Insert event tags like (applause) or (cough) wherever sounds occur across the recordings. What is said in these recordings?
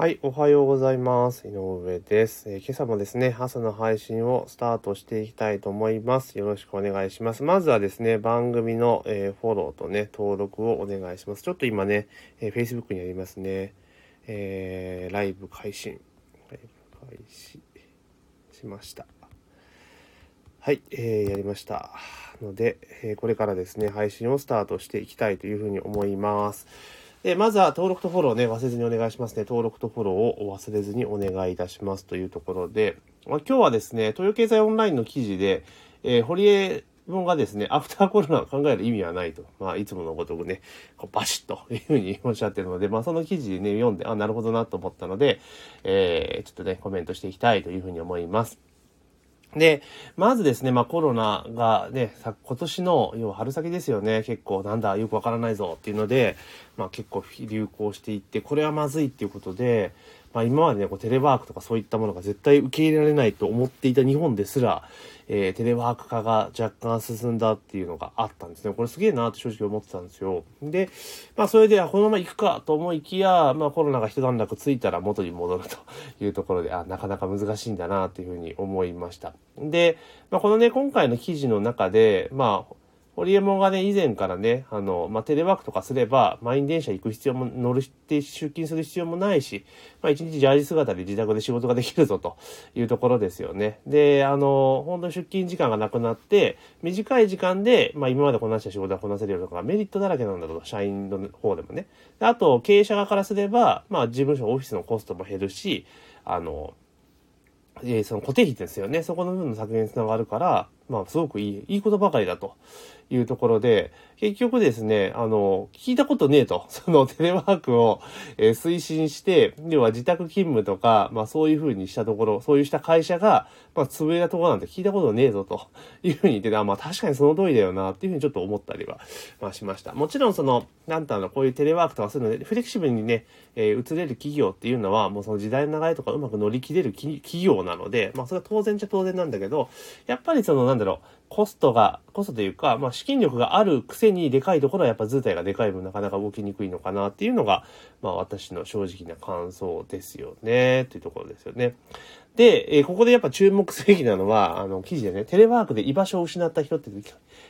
はい、おはようございます。井上です、えー、今朝もですね、朝の配信をスタートしていきたいと思います。よろしくお願いします。まずはですね、番組の、えー、フォローとね、登録をお願いします。ちょっと今ね、えー、Facebook にありますね、えー、ライブ配信、ライブ開始しました。はい、えー、やりました。ので、え、これからですね、配信をスタートしていきたいというふうに思います。えまずは登録とフォローね、忘れずにお願いしますね。登録とフォローを忘れずにお願いいたしますというところで、ま、今日はですね、東洋経済オンラインの記事で、えー、堀江本がですね、アフターコロナを考える意味はないと。まあ、いつものごとくね、こうバシッというふうにおっしゃってるので、まあ、その記事ね、読んで、あ、なるほどなと思ったので、えー、ちょっとね、コメントしていきたいというふうに思います。で、まずですね、まあコロナがね、今年の、要は春先ですよね、結構なんだ、よくわからないぞっていうので、まあ結構流行していって、これはまずいっていうことで、まあ今までね、こうテレワークとかそういったものが絶対受け入れられないと思っていた日本ですら、えー、テレワーク化が若干進んだっていうのがあったんですね。これすげえなって正直思ってたんですよ。で、まあそれで、このまま行くかと思いきや、まあコロナが一段落ついたら元に戻るというところで、あ、なかなか難しいんだなっていうふうに思いました。で、まあこのね、今回の記事の中で、まあ、ホリエモンがね、以前からね、あの、まあ、テレワークとかすれば、満員電車行く必要も、乗るって出勤する必要もないし、まあ、一日ジャージ姿で自宅で仕事ができるぞというところですよね。で、あの、本当に出勤時間がなくなって、短い時間で、まあ、今までこなした仕事がこなせるようなのがメリットだらけなんだと、社員の方でもね。あと、経営者側からすれば、まあ、事務所、オフィスのコストも減るし、あの、えー、その固定費ですよね。そこの部分の削減につながるから、まあ、すごくいい、いいことばかりだというところで、結局ですね、あの、聞いたことねえと、(laughs) そのテレワークを、えー、推進して、要は自宅勤務とか、まあそういうふうにしたところ、そういうした会社が、まあ潰れたところなんて聞いたことねえぞと。いうふうに言ってた、まあ確かにその通りだよなっていうふうにちょっと思ったりは、まあしました。もちろんその、なんだろう、こういうテレワークとかそういうので、フレキシブルにね、えー、移れる企業っていうのは、もうその時代の流れとかうまく乗り切れる企業なので、まあそれは当然っちゃ当然なんだけど、やっぱりその、なんだろう、コストが、コストというか、まあ資金力があるくせにでかいところはやっぱ図体がでかい分なかなか動きにくいのかなっていうのが、まあ私の正直な感想ですよね、というところですよね。で、えー、ここでやっぱ注目すべきなのは、あの、記事でね、テレワークで居場所を失った人って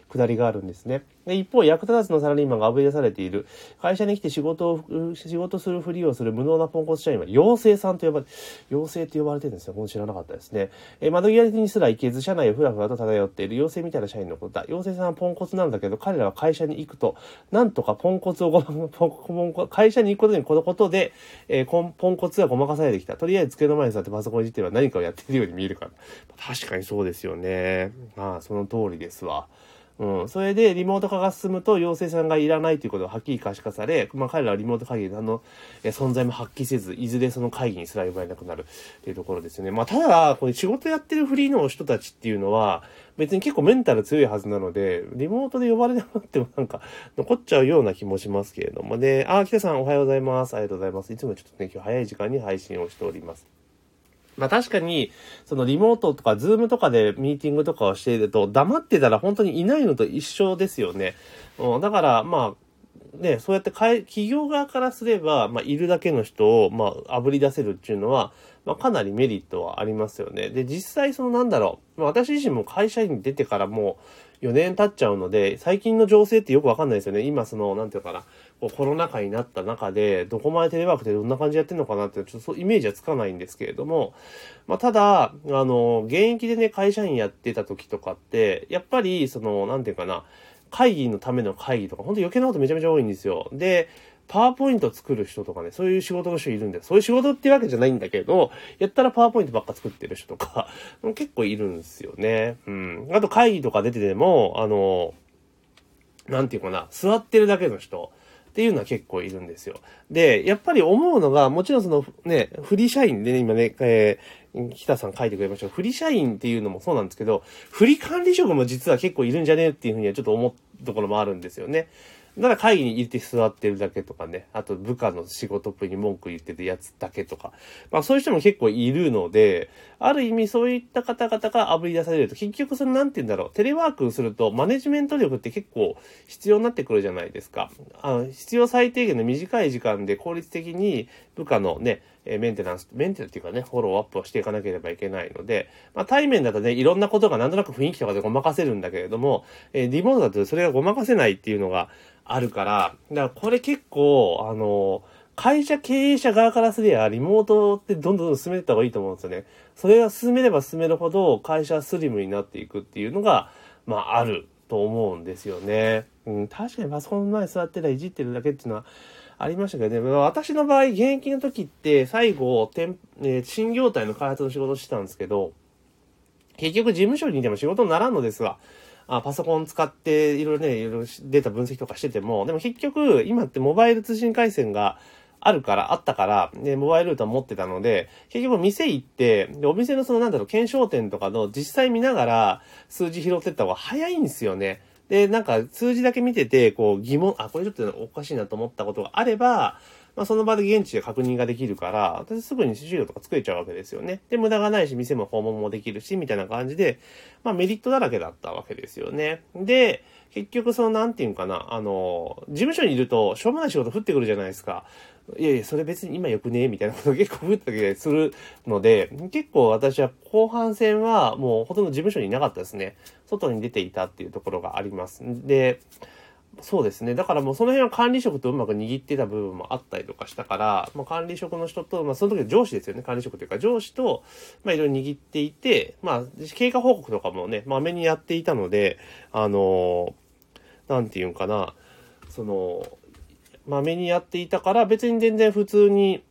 くだりがあるんですね。で、一方、役立たずのサラリーマンがあぶり出されている、会社に来て仕事を、仕事するふりをする無能なポンコツ社員は、妖精さんと呼ばれ、妖精と呼ばれてるんですよ。この知らなかったですね。えー、窓際にすら行けず、社内をふらふらと漂っている妖精みたいな社員のことだ。妖精さんはポンコツなんだけど、彼らは会社に行くと、なんとかポンコツをご、(laughs) ポンコ会社に行くことにこのことで、えー、ポンコツがごまかされてきた。とりあえず机の前に座ってパソコンいじっては何かをやってるように見えるから。確かにそうですよね。まあ、その通りですわ。うん。それで、リモート化が進むと、陽性さんがいらないということがはっきり可視化され、まあ、彼らはリモート会議であの、存在も発揮せず、いずれその会議にすら呼ばれなくなるっていうところですよね。まあ、ただ、これ仕事やってるフリーの人たちっていうのは、別に結構メンタル強いはずなので、リモートで呼ばれなくなってもなんか、残っちゃうような気もしますけれどもね。あ、北さんおはようございます。ありがとうございます。いつもちょっとね、今日早い時間に配信をしております。まあ確かに、そのリモートとか Zoomとかでミーティングとかをしていると、黙ってたら本当にいないのと一緒ですよね。うん、だからまあ、ね、そうやって企業側からすれば、まあ、いるだけの人を、まあ、炙り出せるっていうのは、まあ、かなりメリットはありますよね。で、実際そのなんだろう、まあ、私自身も会社員に出てからもう4年経っちゃうので、最近の情勢ってよくわかんないですよね。今その、なんていうかな、コロナ禍になった中で、どこまでテレワークでどんな感じでやってんのかなって、ちょっとそうイメージはつかないんですけれども、まあ、ただ、あの、現役でね、会社員やってた時とかって、やっぱり、その、なんていうかな、会議のための会議とか、ほんと余計なことめちゃめちゃ多いんですよ。で、パワーポイント作る人とかね、そういう仕事の人いるんで、そういう仕事っていうわけじゃないんだけど、やったらパワーポイントばっか作ってる人とか、(laughs) 結構いるんですよね。うん。あと会議とか出てても、あの、なんていうかな、座ってるだけの人っていうのは結構いるんですよ。で、やっぱり思うのが、もちろんそのね、フリー社員でね、今ね、えー、北さん書いてくれました。フリー社員っていうのもそうなんですけど、フリー管理職も実は結構いるんじゃねっていうふうにはちょっと思うところもあるんですよね。だから会議に入れて座ってるだけとかね、あと部下の仕事っぽいに文句言ってるやつだけとか、まあそういう人も結構いるので、ある意味そういった方々が炙り出されると、結局そのなんて言うんだろう、テレワークするとマネジメント力って結構必要になってくるじゃないですか。あの必要最低限の短い時間で効率的に部下のね、えメンテナンス、メンテナンスっていうかね、フォローアップをしていかなければいけないので、まあ、対面だとね、いろんなことがなんとなく雰囲気とかでごまかせるんだけれども、えー、リモートだとそれがごまかせないっていうのがあるから、だからこれ結構、あの会社経営者側からすりゃ、リモートってどんどん進めてった方がいいと思うんですよね。それが進めれば進めるほど、会社スリムになっていくっていうのが、まあ、あると思うんですよね。うん、確かにパソコンの前座ってたらいじってるだけっていうのは、ありましたけどね、まあ私の場合、現役の時って、最後、え新業態の開発の仕事をしてたんですけど、結局事務所にいても仕事にならんのですわ。あパソコン使っていろいろね、いろいろデータ分析とかしてても、でも結局、今ってモバイル通信回線があるから、あったから、で、モバイルルーター持ってたので、結局店行って、で、お店のそのなんだろう、検証店とかの実際見ながら数字拾ってった方が早いんですよね。で、なんか数字だけ見てて、こう疑問、あ、これちょっとおかしいなと思ったことがあれば、まあ、その場で現地で確認ができるから、私すぐに資料とか作れちゃうわけですよね。で、無駄がないし、店も訪問もできるし、みたいな感じで、まあメリットだらけだったわけですよね。で、結局その、なんていうかな、あの、事務所にいると、しょうもない仕事降ってくるじゃないですか。いやいや、それ別に今よくね？みたいなこと結構降ったりするので、結構私は後半戦はもうほとんど事務所にいなかったですね。外に出ていたっていうところがあります。で、そうですね。だからもうその辺は管理職とうまく握ってた部分もあったりとかしたから、まあ、管理職の人と、まあ、その時の上司ですよね。管理職というか上司と、まあ、いろいろ握っていて、まあ、経過報告とかもね、まめにやっていたので、あのなんていうんかな、その、まめにやっていたから、別に全然普通に、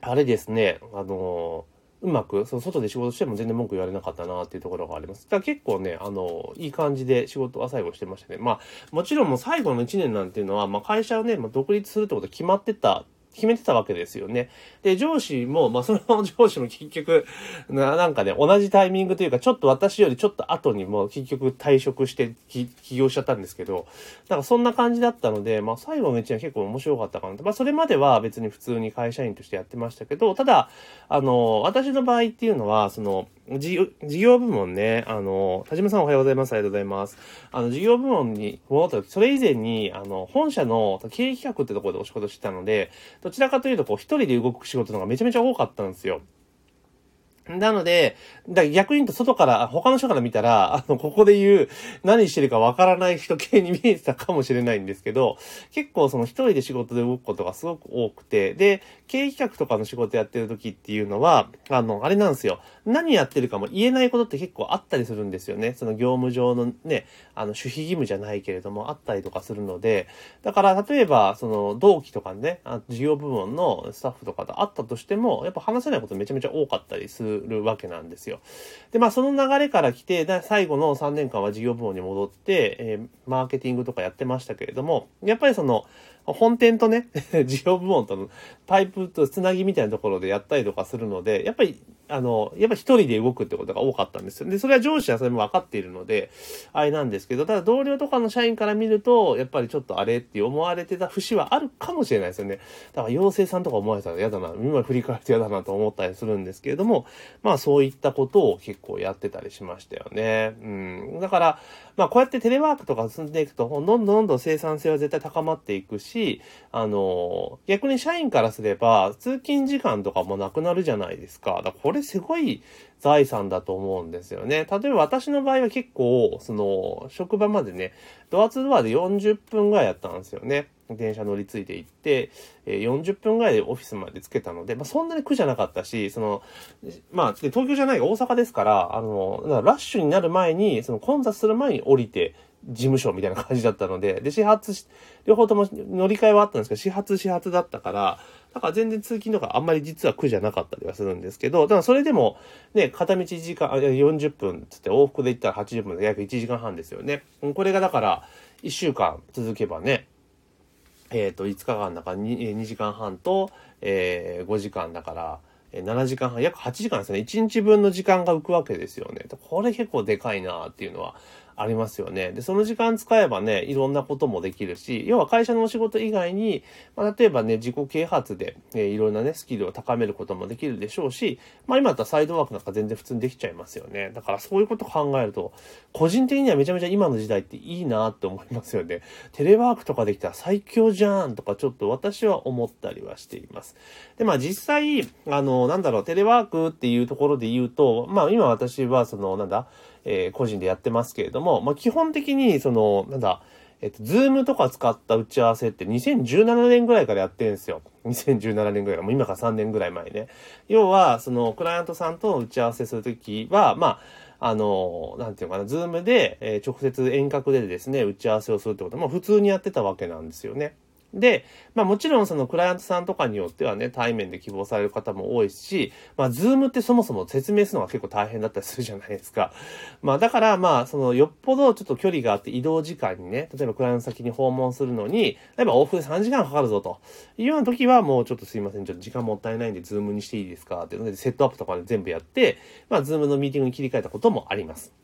あれですね、あのうまく、その外で仕事しても全然文句言われなかったなっていうところがあります。だから結構ね、あの、いい感じで仕事は最後してましたね。まあ、もちろんもう最後の1年なんていうのは、まあ会社をね、まあ、独立するってこと決まってた決めてたわけですよね。で、上司も、まあ、その上司も結局、ななんかね、同じタイミングというか、ちょっと私よりちょっと後にも結局退職して起業しちゃったんですけど、なんかそんな感じだったので、まあ、最後の一年結構面白かったかなと。まあ、それまでは別に普通に会社員としてやってましたけど、ただ、あの、私の場合っていうのは、その、事業部門ね、あの、田島さんおはようございます。ありがとうございます。あの、事業部門に戻った時、それ以前に、あの、本社の経営企画ってところでお仕事してたので、どちらかというと、こう、一人で動く仕事の方がめちゃめちゃ多かったんですよ。なので、だ逆に言うと外から、他の人から見たら、あの、ここで言う、何してるかわからない人系に見えてたかもしれないんですけど、結構その一人で仕事で動くことがすごく多くて、で、経営企画とかの仕事やってる時っていうのは、あの、あれなんですよ。何やってるかも言えないことって結構あったりするんですよね。その業務上のね、あの、守秘義務じゃないけれども、あったりとかするので、だから、例えば、その、同期とかね、事業部門のスタッフとかと会ったとしても、やっぱ話せないことめちゃめちゃ多かったりするわけなんですよ。で、まあその流れから来て、最後の3年間は事業部門に戻って、えー、マーケティングとかやってましたけれども、やっぱりその、本店とね、(laughs) 事業部門とのパイプとつなぎみたいなところでやったりとかするので、やっぱりあの、やっぱ一人で動くってことが多かったんですよ。で、それは上司はそれも分かっているので、あれなんですけど、ただ同僚とかの社員から見ると、やっぱりちょっとあれって思われてた節はあるかもしれないですよね。だから妖精さんとか思われたら嫌だな、今振り返ると嫌だなと思ったりするんですけれども、まあそういったことを結構やってたりしましたよね。うん。だから、まあこうやってテレワークとか進んでいくと、どんどんどんどん生産性は絶対高まっていくし、しあの、逆に社員からすれば、通勤時間とかもなくなるじゃないですか。だからこれすごい財産だと思うんですよね。例えば私の場合は結構、その、職場までね、ドアツドアで40分ぐらいやったんですよね。電車乗り継いで行って、え40分ぐらいでオフィスまで着けたので、まあ、そんなに苦じゃなかったし、その、まあ、東京じゃない大阪ですから、あの、ラッシュになる前に、その混雑する前に降りて、事務所みたいな感じだったので、で、始発し、両方とも乗り換えはあったんですけど、始発始発だったから、だから全然通勤とかあんまり実は苦じゃなかったりはするんですけど、だからそれでも、ね、片道時間、40分つって往復で行ったら80分で約1時間半ですよね。これがだから、1週間続けばね、えっ、ー、と、5日間だから 2, 2時間半と、えー、5時間だから、7時間半、約8時間ですね。1日分の時間が浮くわけですよね。これ結構でかいなっていうのはありますよね。で、その時間使えばね、いろんなこともできるし、要は会社のお仕事以外に、まあ、例えばね、自己啓発で、えー、いろんなね、スキルを高めることもできるでしょうし、まあ今だったらサイドワークなんか全然普通にできちゃいますよね。だからそういうこと考えると、個人的にはめちゃめちゃ今の時代っていいなって思いますよね。テレワークとかできたら最強じゃんとかちょっと私は思ったりはしています。で、まあ実際、あの、なんだろう、テレワークっていうところで言うと、まあ今私はその、なんだ、えー、個人でやってますけれども、まあ、基本的に、その、なんだ、えっと、 Zoomとか使った打ち合わせって2017年ぐらいからやってるんですよ。2017年ぐらい。もう今から3年ぐらい前ね。要は、その、クライアントさんと打ち合わせするときは、まあ、あの、なんていうかな、 Zoomで、えー、直接遠隔でですね、打ち合わせをするってことも普通にやってたわけなんですよね。で、まあもちろんそのクライアントさんとかによってはね、対面で希望される方も多いし、まあ Zoomってそもそも説明するのが結構大変だったりするじゃないですか。(laughs) まあだからまあそのよっぽどちょっと距離があって移動時間にね、例えばクライアント先に訪問するのに、例えば往復で3時間かかるぞというような時はもうちょっとすいません、ちょっと時間もったいないんで Zoomにしていいですかっていうのでセットアップとかで全部やって、まあ Zoomのミーティングに切り替えたこともあります。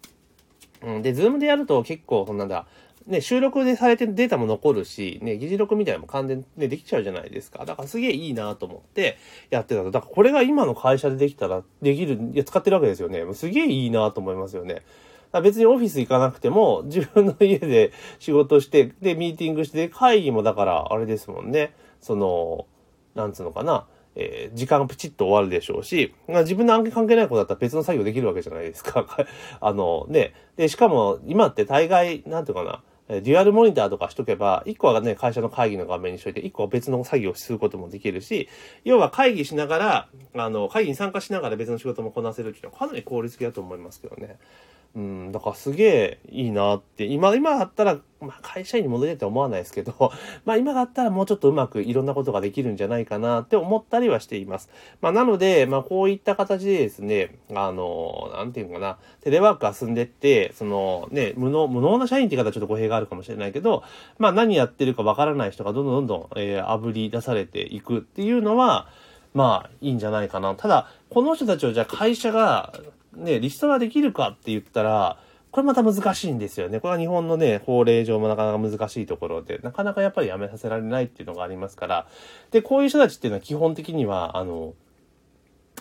うん、で、 Zoomでやると結構、そんなんだ、ね、収録でされてるデータも残るし、ね、議事録みたいなのも完全に、できちゃうじゃないですか。だからすげえいいなと思ってやってたと。だからこれが今の会社でできたら、できる、いや、使ってるわけですよね。すげえいいなと思いますよね。別にオフィス行かなくても、自分の家で (laughs) 仕事して、で、ミーティングして、会議もだから、あれですもんね。その、なんつうのかな。えー、時間がプチッと終わるでしょうし、自分の案件関係ないことだったら別の作業できるわけじゃないですか。(laughs) あの、ね。で、しかも、今って大概、なんていうかな。デュアルモニターとかしとけば、一個はね、会社の会議の画面にしといて、一個は別の作業をすることもできるし、要は会議しながら、あの、会議に参加しながら別の仕事もこなせるっていうのはかなり効率的だと思いますけどね。うん、だからすげえいいなって、今、今だったら、まあ会社員に戻りたいと思わないですけど、(laughs) まあ今だったらもうちょっとうまくいろんなことができるんじゃないかなって思ったりはしています。まあなので、まあこういった形でですね、あの、なんていうのかな、テレワークが進んでって、そのね、無能、無能な社員って言い方はちょっと語弊があるかもしれないけど、まあ何やってるかわからない人がどんどんどんどん、えー、炙り出されていくっていうのは、まあいいんじゃないかな。ただ、この人たちをじゃあ会社がね、リストラできるかって言ったら、これまた難しいんですよね。これは日本のね、法令上もなかなか難しいところで、なかなかやっぱり辞めさせられないっていうのがありますから、で、こういう人たちっていうのは基本的には、あの、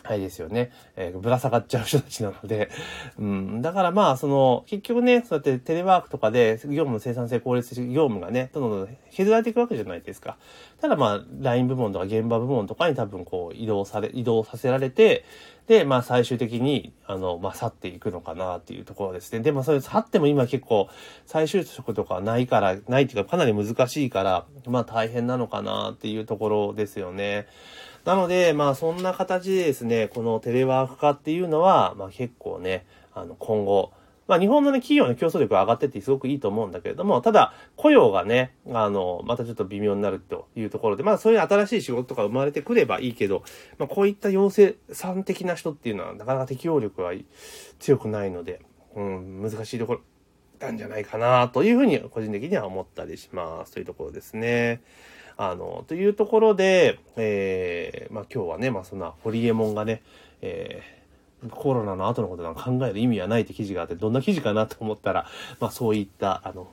あれですよね。えー、ぶら下がっちゃう人たちなので、うん。だからまあ、その、結局ね、そうやってテレワークとかで、業務の生産性効率業務がね、どんどん削られていくわけじゃないですか。ただまあ、ライン部門とか現場部門とかに多分こう、移動され、移動させられて、で、まあ最終的に、あの、まあ去っていくのかなっていうところですね。で、もそれ去っても今結構、最終職とかないから、ないっていうかかなり難しいから、まあ大変なのかなっていうところですよね。なので、まあそんな形でですね、このテレワーク化っていうのは、まあ結構ね、あの今後、まあ日本のね、企業の競争力が上がってってすごくいいと思うんだけれども、ただ、雇用がね、あの、またちょっと微妙になるというところで、まあそういう新しい仕事とか生まれてくればいいけど、まあこういった陽性さん的な人っていうのはなかなか適応力は強くないので、うん、難しいところなんじゃないかなというふうに個人的には思ったりしますというところですね。あの、というところで、えー、まあ今日はね、まあそんなホリエモンがね、えー、コロナの後のことなんか考える意味はないって記事があって、どんな記事かなと思ったら、(laughs) まあそういった、あの、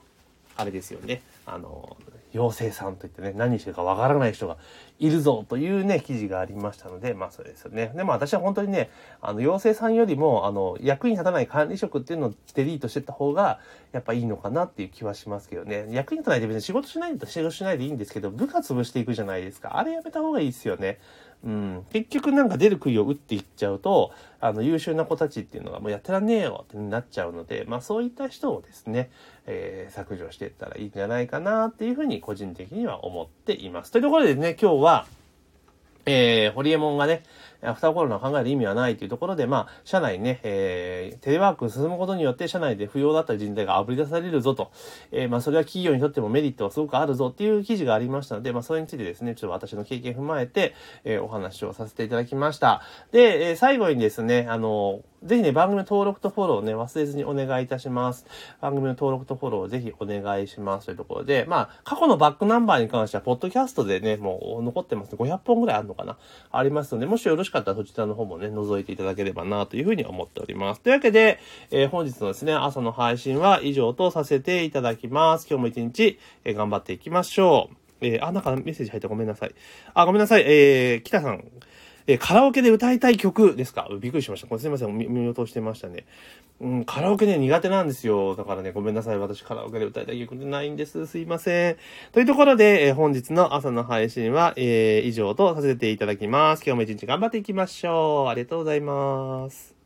あれですよね。あの、妖精さんといってね、何してるかわからない人がいるぞというね、記事がありましたので、まあそれですよね。でも私は本当にね、あの、妖精さんよりも、あの、役に立たない管理職っていうのをデリートしてった方が、やっぱいいのかなっていう気はしますけどね。役に立たないで別に仕事しないと仕事しないでいいんですけど、部下潰していくじゃないですか。あれやめた方がいいですよね。うん。結局なんか出る杭を打っていっちゃうと、あの、優秀な子たちっていうのがもうやってらんねえよってなっちゃうので、まあそういった人をですね、えー、削除していったらいいんじゃないかなっていうふうに個人的には思っています。というところでね、今日は、えー、ホリエモンがね、アフターコロナを考える意味はないというところで、まあ、社内ね、えー、テレワーク進むことによって社内で不要だった人材が炙り出されるぞと、えー、まあ、それは企業にとってもメリットはすごくあるぞっていう記事がありましたので、まあ、それについてですね、ちょっと私の経験を踏まえて、えー、お話をさせていただきました。で、えー、最後にですね、あの、ぜひね、番組の登録とフォローね、忘れずにお願いいたします。番組の登録とフォローをぜひお願いしますというところで、まあ、過去のバックナンバーに関しては、ポッドキャストでね、もう残ってます。500本ぐらいあるのかな？ありますので、もしよろしかったらそちらの方もね、覗いていただければなというふうに思っております。というわけで、えー、本日のですね、朝の配信は以上とさせていただきます。今日も一日、えー、頑張っていきましょう。えー、あ、なんかメッセージ入ったごめんなさい。あ、ごめんなさい。えー、北さん。えー、カラオケで歌いたい曲ですか？びっくりしました。これすいません。見落としてましたね。うん、カラオケね、苦手なんですよ。だからね、ごめんなさい。私カラオケで歌いたい曲ないんです。すいません。というところで、えー、本日の朝の配信は、えー、以上とさせていただきます。今日も一日頑張っていきましょう。ありがとうございます。